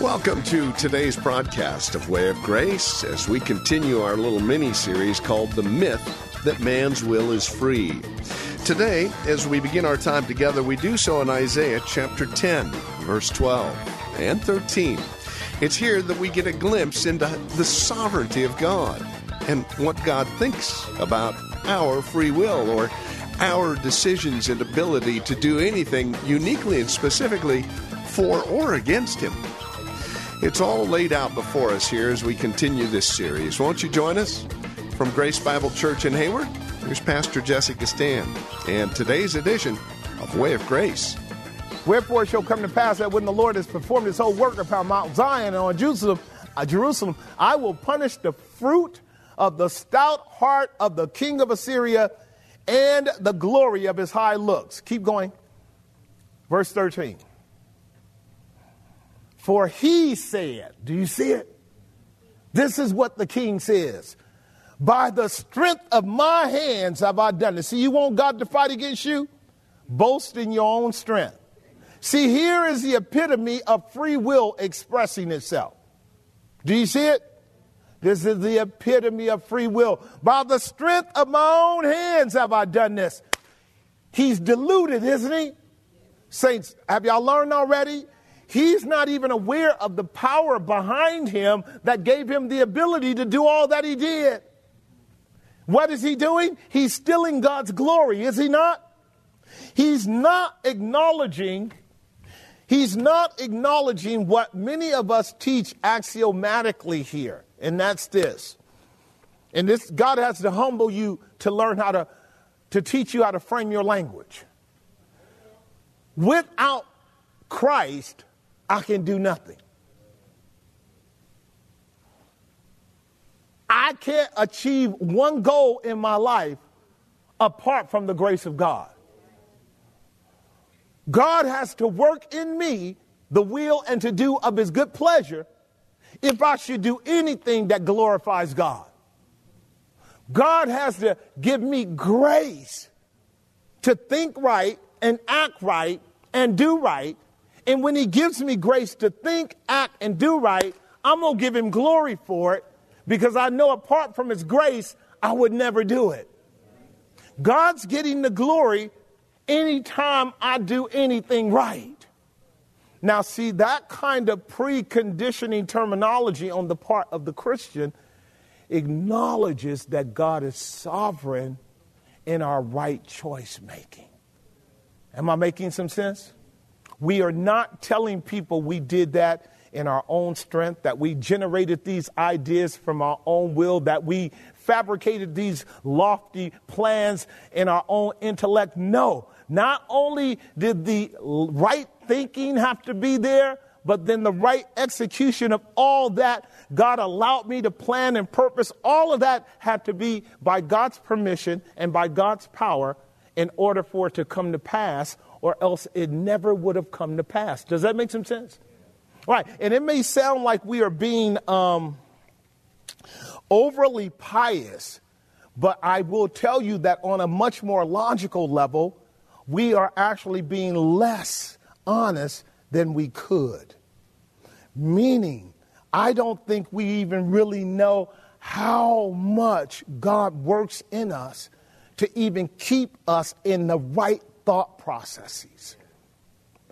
Welcome to today's broadcast of Way of Grace as we continue our little mini series called The Myth That Man's Will is Free. Today, as we begin our time together, we do so in Isaiah chapter 10, verse 12 and 13. It's here that we get a glimpse into the sovereignty of God and what God thinks about our free will or our decisions and ability to do anything uniquely and specifically for or against Him. It's all laid out before us here as we continue this series. Won't you join us? From Grace Bible Church in Hayward, here's Pastor Jesse Gistand and today's edition of Way of Grace. Wherefore it shall come to pass that when the Lord has performed his whole work upon Mount Zion and on Jerusalem, uh, Jerusalem, I will punish the fruit of the stout heart of the king of Assyria and the glory of his high looks. Keep going. Verse 13. For he said, Do you see it? This is what the king says. By the strength of my hands have I done it. See, you want God to fight against you? Boast in your own strength. See, here is the epitome of free will expressing itself. Do you see it? This is the epitome of free will. By the strength of my own hands have I done this. He's deluded, isn't he? Saints, have y'all learned already? He's not even aware of the power behind him that gave him the ability to do all that he did. What is he doing? He's stealing God's glory, is he not? He's not acknowledging He's not acknowledging what many of us teach axiomatically here, and that's this. And this God has to humble you to learn how to to teach you how to frame your language. Without Christ, I can do nothing. I can't achieve one goal in my life apart from the grace of God. God has to work in me the will and to do of his good pleasure if I should do anything that glorifies God. God has to give me grace to think right and act right and do right. And when he gives me grace to think, act, and do right, I'm going to give him glory for it because I know apart from his grace, I would never do it. God's getting the glory anytime I do anything right. Now, see, that kind of preconditioning terminology on the part of the Christian acknowledges that God is sovereign in our right choice making. Am I making some sense? We are not telling people we did that in our own strength, that we generated these ideas from our own will, that we fabricated these lofty plans in our own intellect. No, not only did the right thinking have to be there, but then the right execution of all that God allowed me to plan and purpose, all of that had to be by God's permission and by God's power in order for it to come to pass, or else it never would have come to pass. Does that make some sense? Right. And it may sound like we are being um, overly pious, but I will tell you that on a much more logical level, we are actually being less honest than we could. Meaning, I don't think we even really know how much God works in us to even keep us in the right thought processes.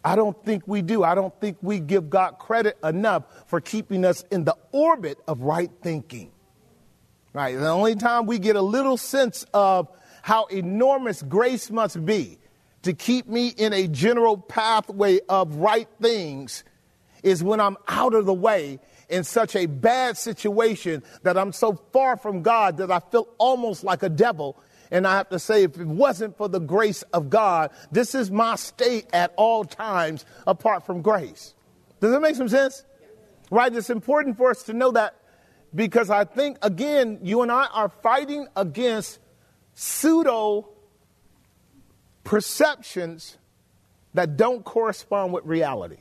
I don't think we do. I don't think we give God credit enough for keeping us in the orbit of right thinking. Right? The only time we get a little sense of how enormous grace must be to keep me in a general pathway of right things is when I'm out of the way in such a bad situation that I'm so far from God that I feel almost like a devil. And I have to say, if it wasn't for the grace of God, this is my state at all times apart from grace. Does that make some sense? Right? It's important for us to know that because I think, again, you and I are fighting against pseudo perceptions that don't correspond with reality.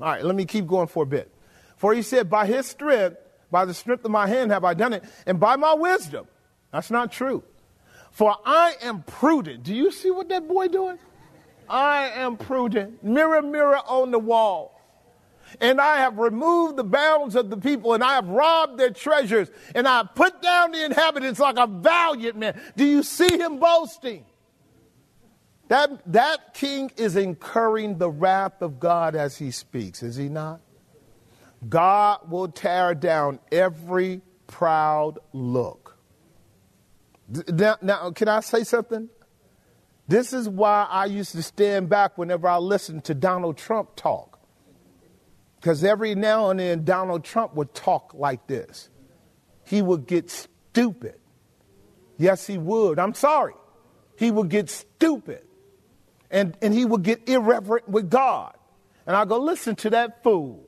All right, let me keep going for a bit. For he said, By his strength, by the strength of my hand have I done it, and by my wisdom. That's not true. For I am prudent. Do you see what that boy doing? I am prudent. Mirror, mirror on the wall and I have removed the bounds of the people, and I have robbed their treasures, and I have put down the inhabitants like a valiant man. Do you see him boasting? That, that king is incurring the wrath of God as he speaks, is he not? God will tear down every proud look. Now, now, can I say something? This is why I used to stand back whenever I listened to Donald Trump talk. Because every now and then Donald Trump would talk like this. He would get stupid. Yes, he would. I'm sorry. He would get stupid. And, and he would get irreverent with God. And I go, listen to that fool.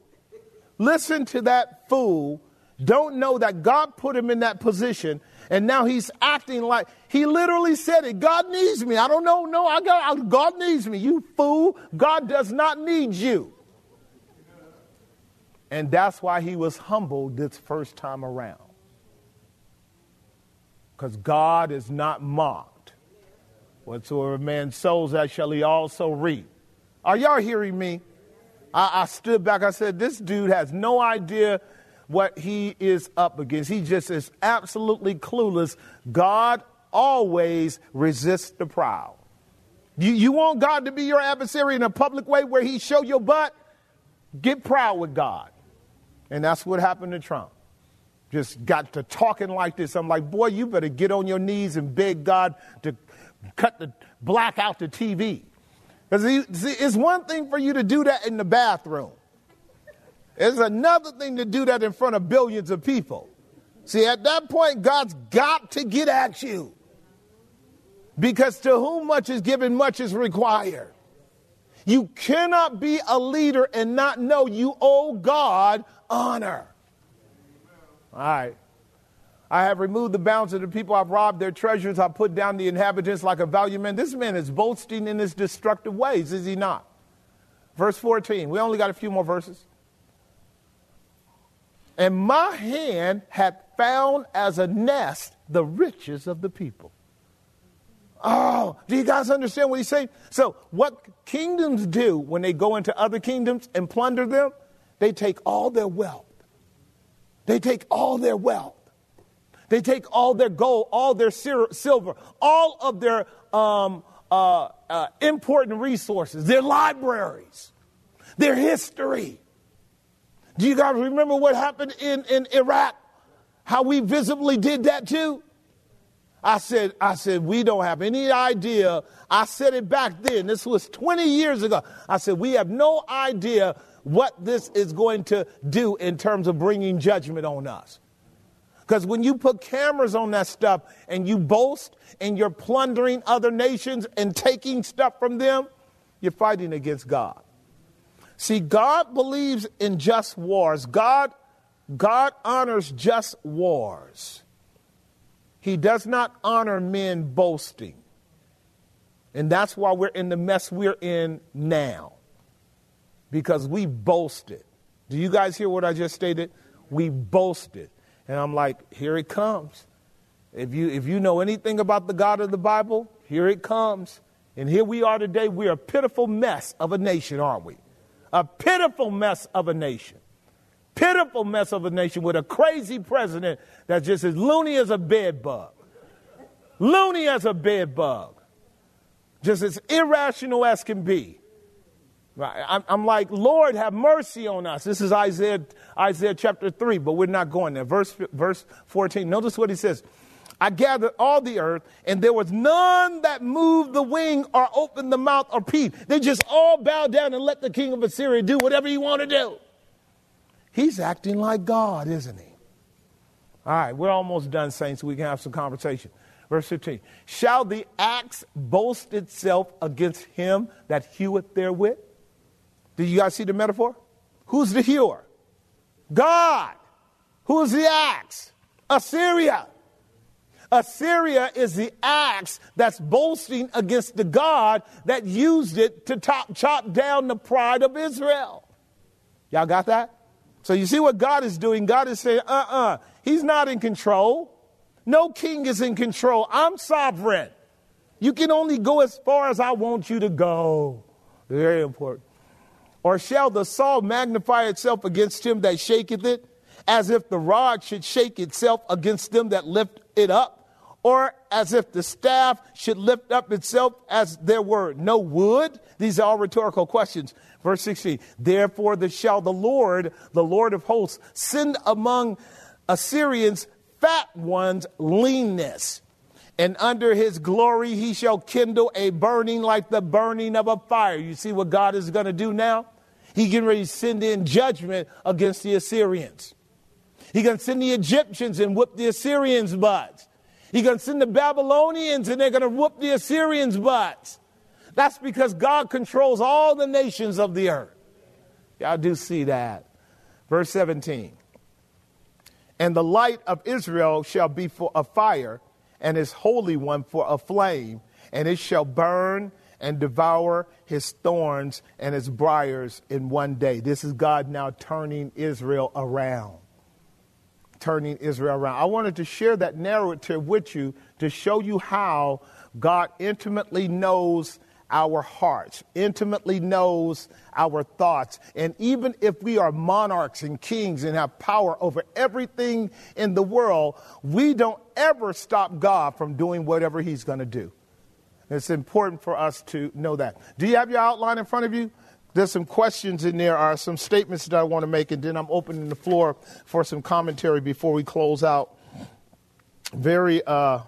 Listen to that fool. Don't know that God put him in that position. And now he's acting like he literally said it. God needs me. I don't know. No, I got God needs me. You fool. God does not need you. And that's why he was humbled this first time around. Because God is not mocked. Whatsoever man sows, that shall he also reap. Are y'all hearing me? I, I stood back. I said, This dude has no idea what he is up against. He just is absolutely clueless. God always resists the proud. You, you want God to be your adversary in a public way where he show your butt? Get proud with God. And that's what happened to Trump. Just got to talking like this. I'm like, boy, you better get on your knees and beg God to cut the black out the TV. Because it's one thing for you to do that in the bathroom. It's another thing to do that in front of billions of people. See, at that point, God's got to get at you. Because to whom much is given, much is required. You cannot be a leader and not know you owe God honor. All right. I have removed the bounds of the people. I've robbed their treasures. I've put down the inhabitants like a valiant man. This man is boasting in his destructive ways, is he not? Verse 14. We only got a few more verses. And my hand hath found as a nest the riches of the people. Oh, do you guys understand what he's saying? So, what kingdoms do when they go into other kingdoms and plunder them? They take all their wealth. They take all their wealth. They take all their gold, all their silver, all of their um, uh, uh, important resources, their libraries, their history. Do you guys remember what happened in, in Iraq? How we visibly did that too? I said, I said, we don't have any idea. I said it back then. This was 20 years ago. I said, we have no idea what this is going to do in terms of bringing judgment on us. Because when you put cameras on that stuff and you boast and you're plundering other nations and taking stuff from them, you're fighting against God. See, God believes in just wars. God, God honors just wars. He does not honor men boasting. And that's why we're in the mess we're in now because we boasted. Do you guys hear what I just stated? We boasted. And I'm like, here it comes. If you, if you know anything about the God of the Bible, here it comes. And here we are today. We're a pitiful mess of a nation, aren't we? A pitiful mess of a nation. Pitiful mess of a nation with a crazy president that's just as loony as a bed bug. Loony as a bed bug. Just as irrational as can be. I'm, like, Lord, have mercy on us. This is Isaiah, Isaiah chapter 3, but we're not going there. Verse, verse 14. Notice what he says. I gathered all the earth, and there was none that moved the wing or opened the mouth or peeped. They just all bowed down and let the king of Assyria do whatever he wanted to do. He's acting like God, isn't he? All right, we're almost done, saints. So we can have some conversation. Verse 15 Shall the axe boast itself against him that heweth therewith? Did you guys see the metaphor? Who's the hewer? God. Who's the axe? Assyria. Assyria is the axe that's boasting against the God that used it to top, chop down the pride of Israel. Y'all got that? So you see what God is doing? God is saying, uh uh-uh, uh, he's not in control. No king is in control. I'm sovereign. You can only go as far as I want you to go. Very important. Or shall the saw magnify itself against him that shaketh it, as if the rod should shake itself against them that lift it up? Or as if the staff should lift up itself as there were no wood? These are all rhetorical questions. Verse 16, therefore the, shall the Lord, the Lord of hosts, send among Assyrians fat ones leanness and under his glory he shall kindle a burning like the burning of a fire. You see what God is going to do now? He getting ready to send in judgment against the Assyrians. He gonna send the Egyptians and whoop the Assyrians' butts. He gonna send the Babylonians and they're gonna whoop the Assyrians' butts. That's because God controls all the nations of the earth. Y'all do see that. Verse 17. And the light of Israel shall be for a fire, and his holy one for a flame, and it shall burn and devour his thorns and his briars in one day. This is God now turning Israel around. Turning Israel around. I wanted to share that narrative with you to show you how God intimately knows our hearts, intimately knows our thoughts. And even if we are monarchs and kings and have power over everything in the world, we don't ever stop God from doing whatever He's going to do. It's important for us to know that. Do you have your outline in front of you? There's some questions in there, are some statements that I want to make, and then I'm opening the floor for some commentary before we close out. Very, uh,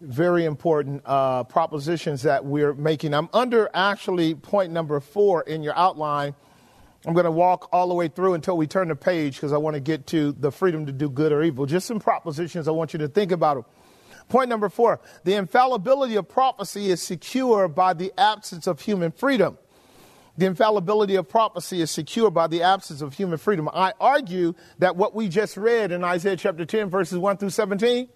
very important uh, propositions that we're making. I'm under actually point number four in your outline. I'm going to walk all the way through until we turn the page because I want to get to the freedom to do good or evil. Just some propositions I want you to think about. Point number four the infallibility of prophecy is secure by the absence of human freedom. The infallibility of prophecy is secure by the absence of human freedom. I argue that what we just read in Isaiah chapter 10, verses 1 through 17,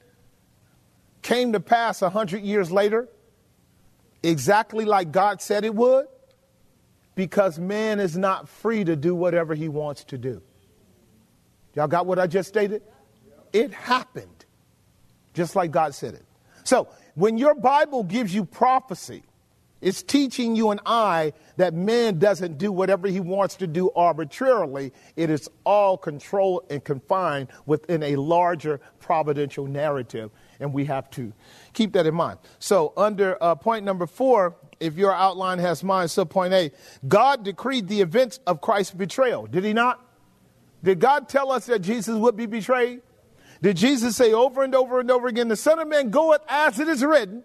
came to pass a hundred years later, exactly like God said it would, because man is not free to do whatever he wants to do. Y'all got what I just stated? It happened just like God said it. So, when your Bible gives you prophecy, it's teaching you and I that man doesn't do whatever he wants to do arbitrarily. It is all controlled and confined within a larger providential narrative, and we have to keep that in mind. So, under uh, point number four, if your outline has mine, so point A, God decreed the events of Christ's betrayal. Did he not? Did God tell us that Jesus would be betrayed? Did Jesus say over and over and over again, The Son of Man goeth as it is written?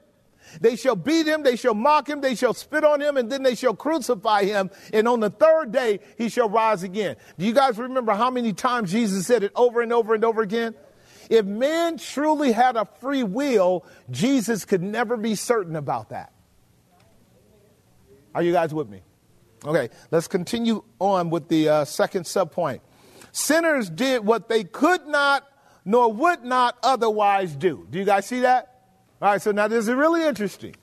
They shall beat him, they shall mock him, they shall spit on him, and then they shall crucify him. And on the third day, he shall rise again. Do you guys remember how many times Jesus said it over and over and over again? If man truly had a free will, Jesus could never be certain about that. Are you guys with me? Okay, let's continue on with the uh, second subpoint. Sinners did what they could not nor would not otherwise do. Do you guys see that? All right, so now this is really interesting.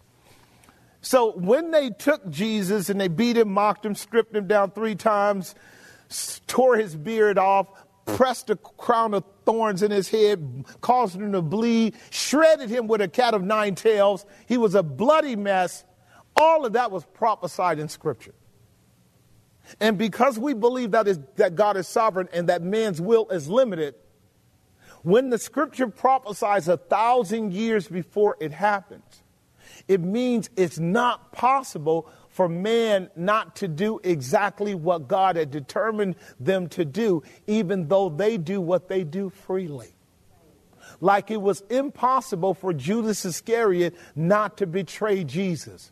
So when they took Jesus and they beat him, mocked him, stripped him down three times, tore his beard off, pressed a crown of thorns in his head, caused him to bleed, shredded him with a cat of nine tails, he was a bloody mess. All of that was prophesied in Scripture. And because we believe that, is, that God is sovereign and that man's will is limited, when the scripture prophesies a thousand years before it happens, it means it's not possible for man not to do exactly what God had determined them to do, even though they do what they do freely. like it was impossible for Judas Iscariot not to betray Jesus.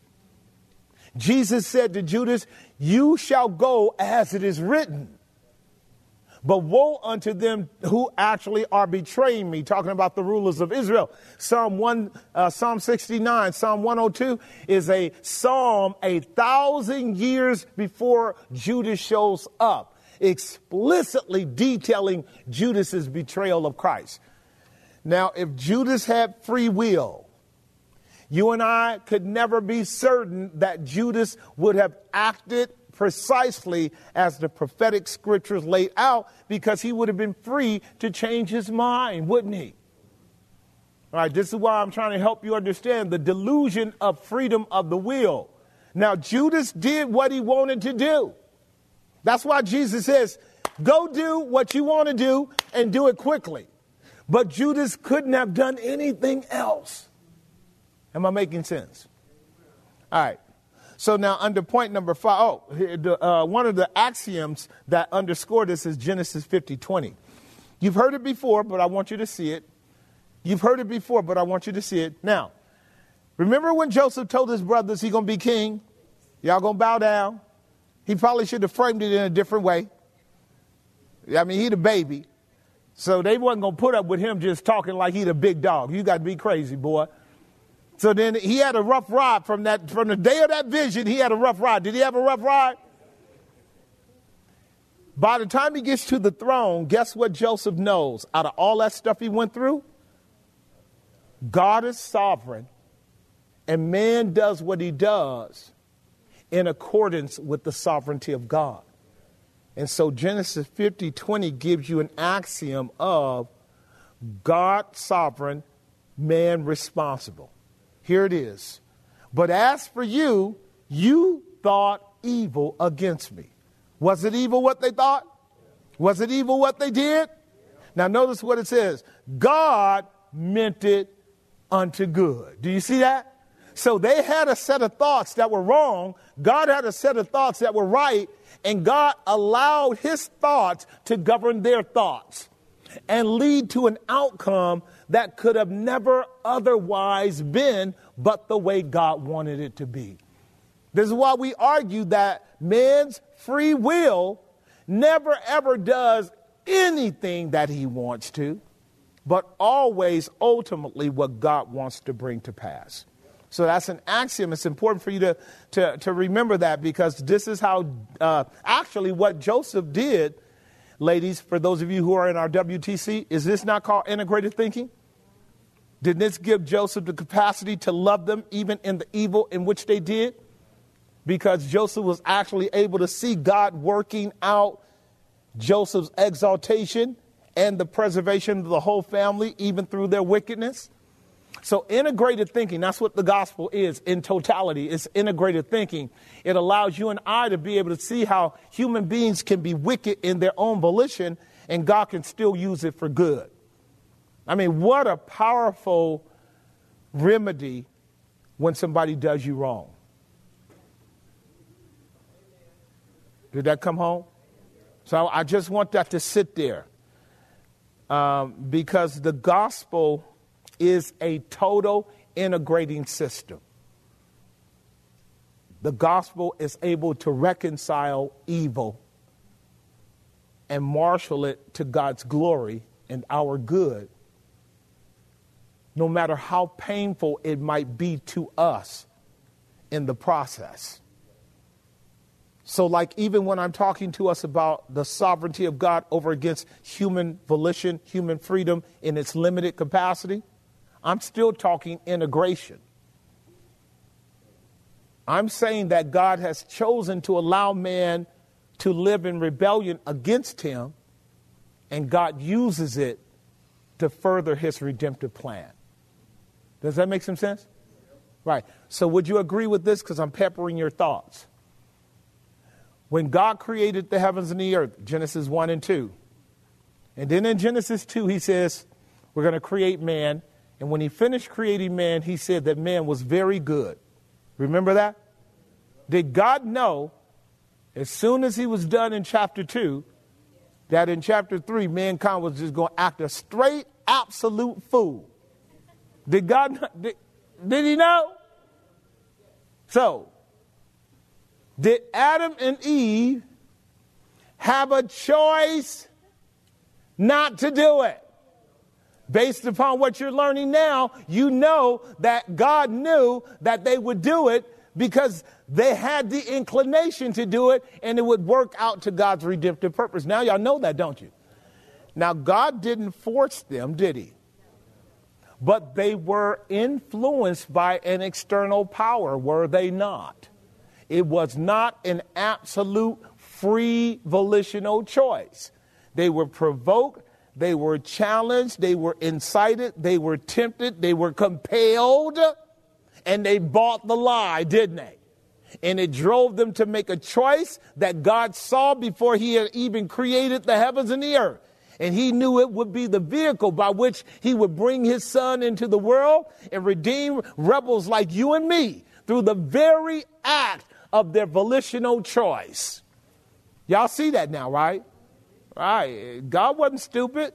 Jesus said to Judas, You shall go as it is written. But woe unto them who actually are betraying me, talking about the rulers of Israel. Psalm 1, uh, Psalm 69, Psalm 102 is a psalm a thousand years before Judas shows up, explicitly detailing Judas's betrayal of Christ. Now, if Judas had free will, you and I could never be certain that Judas would have acted precisely as the prophetic scriptures laid out because he would have been free to change his mind, wouldn't he? All right, this is why I'm trying to help you understand the delusion of freedom of the will. Now, Judas did what he wanted to do. That's why Jesus says, go do what you want to do and do it quickly. But Judas couldn't have done anything else. Am I making sense? All right. So now, under point number five, oh, uh, one of the axioms that underscore this is Genesis 50 20. You've heard it before, but I want you to see it. You've heard it before, but I want you to see it. Now, remember when Joseph told his brothers he's going to be king? Y'all going to bow down? He probably should have framed it in a different way. I mean, he the baby. So they wasn't going to put up with him just talking like he the big dog. You got to be crazy, boy. So then he had a rough ride from that from the day of that vision. He had a rough ride. Did he have a rough ride? By the time he gets to the throne, guess what Joseph knows? Out of all that stuff he went through, God is sovereign, and man does what he does in accordance with the sovereignty of God. And so Genesis 50 20 gives you an axiom of God sovereign, man responsible. Here it is. But as for you, you thought evil against me. Was it evil what they thought? Was it evil what they did? Now, notice what it says God meant it unto good. Do you see that? So they had a set of thoughts that were wrong. God had a set of thoughts that were right. And God allowed his thoughts to govern their thoughts and lead to an outcome that could have never otherwise been but the way God wanted it to be. This is why we argue that man's free will never ever does anything that he wants to, but always ultimately what God wants to bring to pass. So that's an axiom. It's important for you to, to, to remember that because this is how, uh, actually, what Joseph did, ladies, for those of you who are in our WTC, is this not called integrated thinking? Did this give Joseph the capacity to love them even in the evil in which they did? Because Joseph was actually able to see God working out Joseph's exaltation and the preservation of the whole family, even through their wickedness. So, integrated thinking, that's what the gospel is in totality. It's integrated thinking. It allows you and I to be able to see how human beings can be wicked in their own volition and God can still use it for good. I mean, what a powerful remedy when somebody does you wrong. Did that come home? So I just want that to sit there um, because the gospel is a total integrating system. The gospel is able to reconcile evil and marshal it to God's glory and our good no matter how painful it might be to us in the process. So, like, even when I'm talking to us about the sovereignty of God over against human volition, human freedom in its limited capacity, I'm still talking integration. I'm saying that God has chosen to allow man to live in rebellion against him, and God uses it to further his redemptive plan. Does that make some sense? Right. So, would you agree with this? Because I'm peppering your thoughts. When God created the heavens and the earth, Genesis 1 and 2, and then in Genesis 2, he says, We're going to create man. And when he finished creating man, he said that man was very good. Remember that? Did God know, as soon as he was done in chapter 2, that in chapter 3, mankind was just going to act a straight absolute fool. Did God, did, did he know? So, did Adam and Eve have a choice not to do it? Based upon what you're learning now, you know that God knew that they would do it because they had the inclination to do it and it would work out to God's redemptive purpose. Now, y'all know that, don't you? Now, God didn't force them, did He? But they were influenced by an external power, were they not? It was not an absolute free volitional choice. They were provoked, they were challenged, they were incited, they were tempted, they were compelled, and they bought the lie, didn't they? And it drove them to make a choice that God saw before He had even created the heavens and the earth. And He knew it would be the vehicle by which He would bring His Son into the world and redeem rebels like you and me through the very act of their volitional choice. Y'all see that now, right? Right. God wasn't stupid.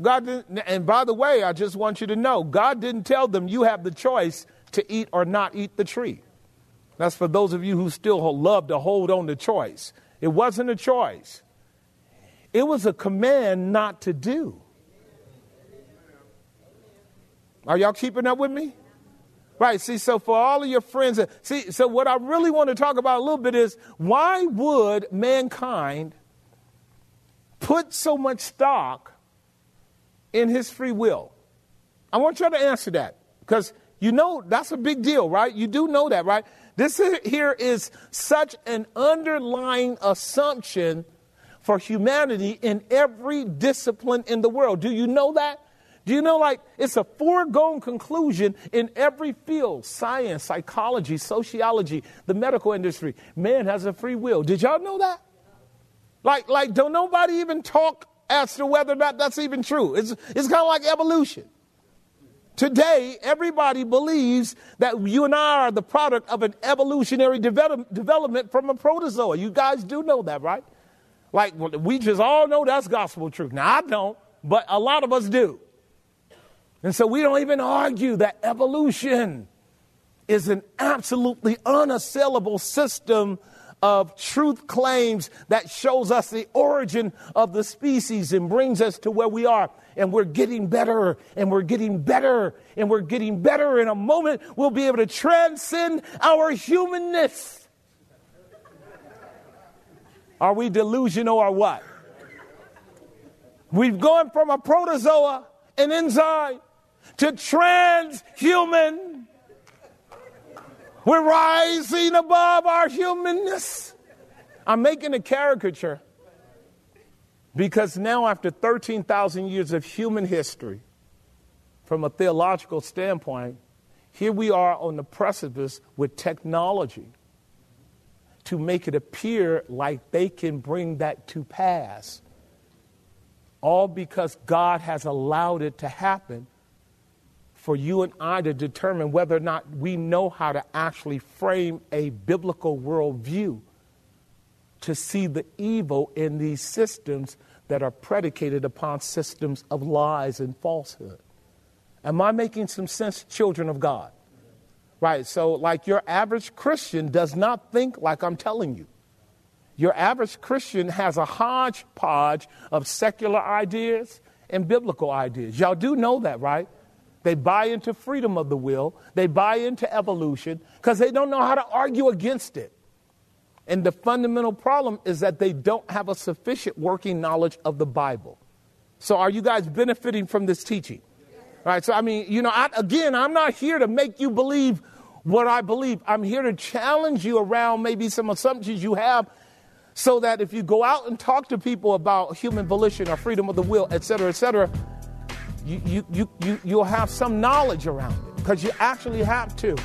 God didn't, and by the way, I just want you to know, God didn't tell them you have the choice to eat or not eat the tree. That's for those of you who still love to hold on to choice. It wasn't a choice. It was a command not to do. Are y'all keeping up with me? Right. See, so for all of your friends, see, so what I really want to talk about a little bit is why would mankind put so much stock in his free will? I want you to answer that because you know that's a big deal, right? You do know that, right? This here is such an underlying assumption for humanity in every discipline in the world. Do you know that? Do you know, like, it's a foregone conclusion in every field science, psychology, sociology, the medical industry. Man has a free will. Did y'all know that? Like, like, don't nobody even talk as to whether or not that's even true. It's, it's kind of like evolution. Today, everybody believes that you and I are the product of an evolutionary develop, development from a protozoa. You guys do know that, right? Like, we just all know that's gospel truth. Now, I don't, but a lot of us do. And so we don't even argue that evolution is an absolutely unassailable system of truth claims that shows us the origin of the species and brings us to where we are. And we're getting better and we're getting better and we're getting better. In a moment, we'll be able to transcend our humanness. Are we delusional or what? We've gone from a protozoa, an enzyme, to transhuman. We're rising above our humanness. I'm making a caricature because now, after 13,000 years of human history, from a theological standpoint, here we are on the precipice with technology to make it appear like they can bring that to pass. All because God has allowed it to happen for you and I to determine whether or not we know how to actually frame a biblical worldview to see the evil in these systems that are predicated upon systems of lies and falsehood. Am I making some sense, children of God? Right, so like your average Christian does not think like I'm telling you. Your average Christian has a hodgepodge of secular ideas and biblical ideas. Y'all do know that, right? They buy into freedom of the will. They buy into evolution because they don't know how to argue against it. And the fundamental problem is that they don't have a sufficient working knowledge of the Bible. So, are you guys benefiting from this teaching? Right. So, I mean, you know, I, again, I'm not here to make you believe what I believe. I'm here to challenge you around maybe some assumptions you have so that if you go out and talk to people about human volition or freedom of the will, et cetera, et cetera, you, you, you, you, you'll have some knowledge around it because you actually have to.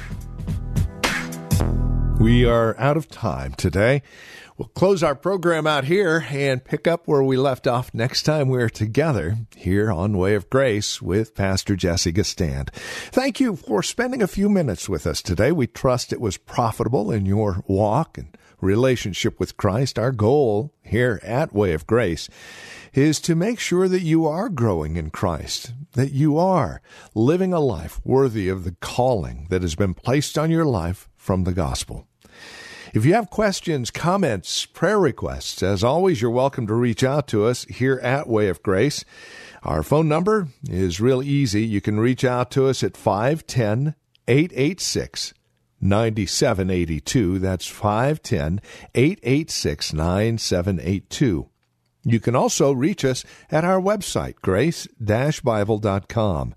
We are out of time today. We'll close our program out here and pick up where we left off next time we're together here on Way of Grace with Pastor Jesse Gistand. Thank you for spending a few minutes with us today. We trust it was profitable in your walk and relationship with Christ, our goal here at Way of Grace is to make sure that you are growing in Christ, that you are living a life worthy of the calling that has been placed on your life from the gospel. If you have questions, comments, prayer requests, as always, you're welcome to reach out to us here at Way of Grace. Our phone number is real easy. You can reach out to us at 510 886 9782. That's 510 886 9782. You can also reach us at our website, grace-bible.com.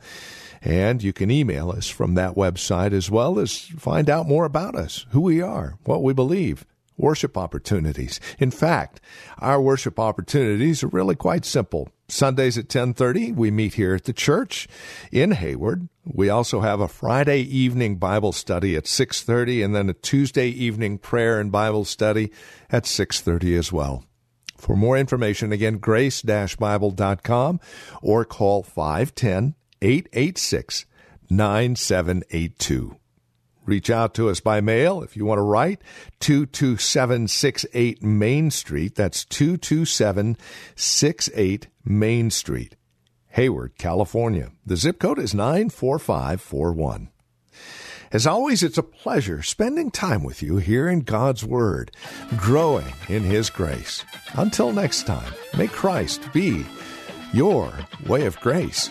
And you can email us from that website as well as find out more about us, who we are, what we believe, worship opportunities. In fact, our worship opportunities are really quite simple. Sundays at 10:30 we meet here at the church in Hayward. We also have a Friday evening Bible study at 6:30 and then a Tuesday evening prayer and Bible study at 6:30 as well. For more information again grace-bible.com or call 510 886 9782. Reach out to us by mail if you want to write 22768 Main Street. That's 22768 Main Street, Hayward, California. The zip code is 94541. As always, it's a pleasure spending time with you here in God's Word, growing in His grace. Until next time, may Christ be your way of grace.